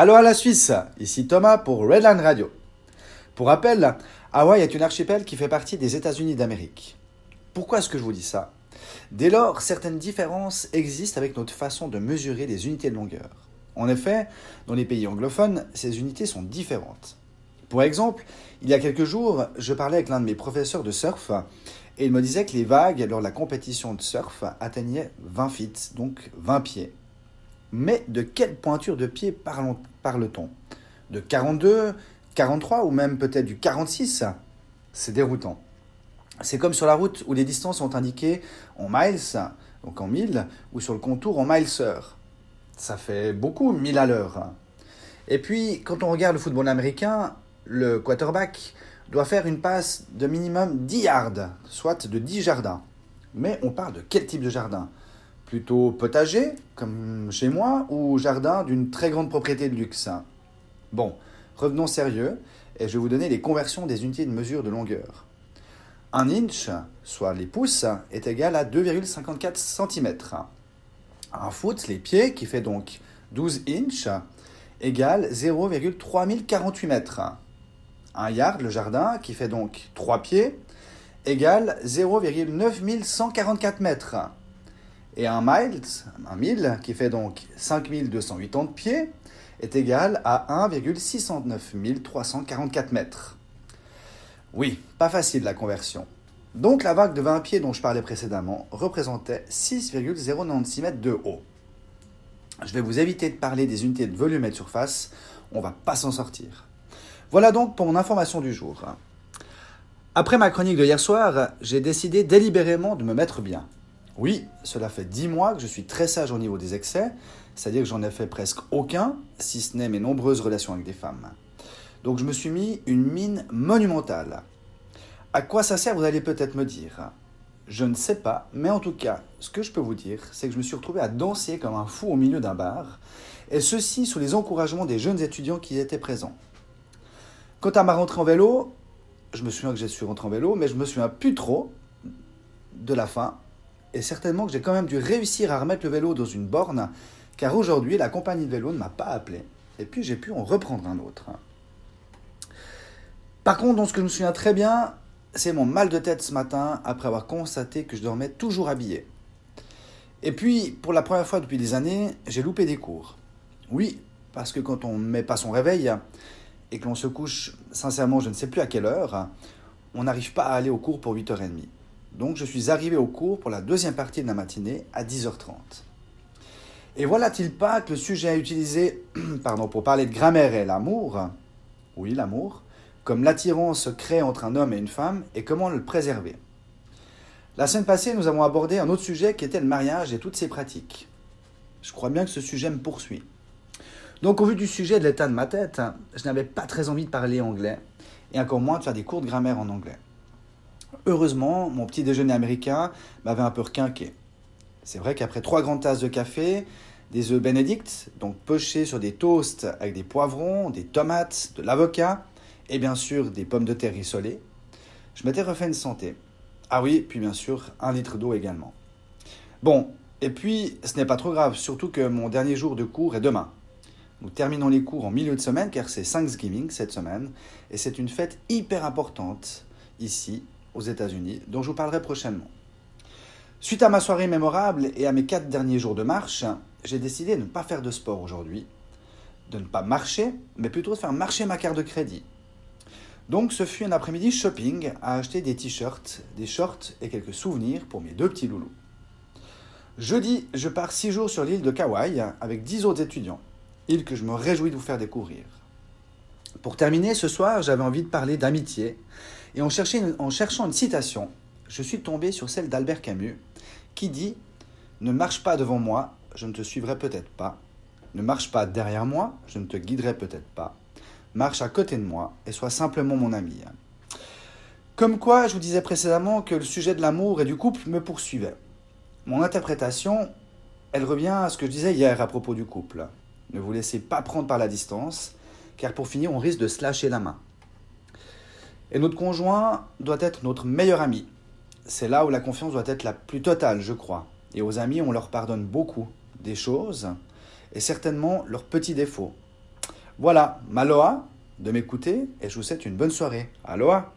Allô à la Suisse, ici Thomas pour Redline Radio. Pour rappel, Hawaï est une archipel qui fait partie des États-Unis d'Amérique. Pourquoi est-ce que je vous dis ça? Dès lors, certaines différences existent avec notre façon de mesurer les unités de longueur. En effet, dans les pays anglophones, ces unités sont différentes. Pour exemple, il y a quelques jours, je parlais avec l'un de mes professeurs de surf et il me disait que les vagues lors de la compétition de surf atteignaient 20 feet, donc 20 pieds. Mais de quelle pointure de pied parle-t-on? De 42, 43 ou même peut-être du 46 C'est déroutant. C'est comme sur la route où les distances sont indiquées en miles, donc en milles, ou sur le contour en miles heure. Ça fait beaucoup, 1000 à l'heure. Et puis, quand on regarde le football américain, le quarterback doit faire une passe de minimum 10 yards, soit de 10 jardins. Mais on parle de quel type de jardin? Plutôt potager, comme chez moi, ou jardin d'une très grande propriété de luxe Bon, revenons sérieux, et je vais vous donner les conversions des unités de mesure de longueur. Un inch, soit les pouces, est égal à 2,54 cm. Un foot, les pieds, qui fait donc 12 inches, égale 0,3048 mètres. Un yard, le jardin, qui fait donc 3 pieds, égale 0,9144 mètres et un mile, un mille, qui fait donc 5280 pieds, est égal à 1,609 344 mètres. Oui, pas facile la conversion. Donc la vague de 20 pieds dont je parlais précédemment représentait 6,096 mètres de haut. Je vais vous éviter de parler des unités de volume et de surface, on va pas s'en sortir. Voilà donc pour mon information du jour. Après ma chronique de hier soir, j'ai décidé délibérément de me mettre bien. Oui, cela fait dix mois que je suis très sage au niveau des excès, c'est-à-dire que j'en ai fait presque aucun, si ce n'est mes nombreuses relations avec des femmes. Donc je me suis mis une mine monumentale. À quoi ça sert, vous allez peut-être me dire Je ne sais pas, mais en tout cas, ce que je peux vous dire, c'est que je me suis retrouvé à danser comme un fou au milieu d'un bar, et ceci sous les encouragements des jeunes étudiants qui étaient présents. Quant à ma rentrée en vélo, je me souviens que je suis rentré en vélo, mais je me souviens plus trop de la fin, et certainement que j'ai quand même dû réussir à remettre le vélo dans une borne, car aujourd'hui, la compagnie de vélo ne m'a pas appelé, et puis j'ai pu en reprendre un autre. Par contre, dans ce que je me souviens très bien, c'est mon mal de tête ce matin, après avoir constaté que je dormais toujours habillé. Et puis, pour la première fois depuis des années, j'ai loupé des cours. Oui, parce que quand on ne met pas son réveil, et que l'on se couche, sincèrement, je ne sais plus à quelle heure, on n'arrive pas à aller au cours pour 8h30. Donc je suis arrivé au cours pour la deuxième partie de la matinée à 10h30. Et voilà-t-il pas que le sujet à utiliser pardon, pour parler de grammaire est l'amour, oui l'amour, comme l'attirance se crée entre un homme et une femme et comment le préserver? La semaine passée, nous avons abordé un autre sujet qui était le mariage et toutes ses pratiques. Je crois bien que ce sujet me poursuit. Donc au vu du sujet de l'état de ma tête, je n'avais pas très envie de parler anglais et encore moins de faire des cours de grammaire en anglais. Heureusement, mon petit déjeuner américain m'avait un peu requinqué. C'est vrai qu'après trois grandes tasses de café, des œufs bénédicts, donc pochés sur des toasts avec des poivrons, des tomates, de l'avocat et bien sûr des pommes de terre rissolées, je m'étais refait une santé. Ah oui, puis bien sûr un litre d'eau également. Bon, et puis ce n'est pas trop grave, surtout que mon dernier jour de cours est demain. Nous terminons les cours en milieu de semaine car c'est Thanksgiving cette semaine et c'est une fête hyper importante ici aux États-Unis, dont je vous parlerai prochainement. Suite à ma soirée mémorable et à mes quatre derniers jours de marche, j'ai décidé de ne pas faire de sport aujourd'hui, de ne pas marcher, mais plutôt de faire marcher ma carte de crédit. Donc ce fut un après-midi shopping à acheter des t-shirts, des shorts et quelques souvenirs pour mes deux petits loulous. Jeudi, je pars six jours sur l'île de Kauai avec dix autres étudiants, île que je me réjouis de vous faire découvrir. Pour terminer, ce soir, j'avais envie de parler d'amitié et en, en cherchant une citation, je suis tombé sur celle d'Albert Camus, qui dit Ne marche pas devant moi, je ne te suivrai peut-être pas. Ne marche pas derrière moi, je ne te guiderai peut-être pas. Marche à côté de moi et sois simplement mon ami. Comme quoi, je vous disais précédemment que le sujet de l'amour et du couple me poursuivait. Mon interprétation, elle revient à ce que je disais hier à propos du couple. Ne vous laissez pas prendre par la distance, car pour finir, on risque de se lâcher la main. Et notre conjoint doit être notre meilleur ami. C'est là où la confiance doit être la plus totale, je crois. Et aux amis, on leur pardonne beaucoup des choses, et certainement leurs petits défauts. Voilà, maloa de m'écouter et je vous souhaite une bonne soirée. Aloha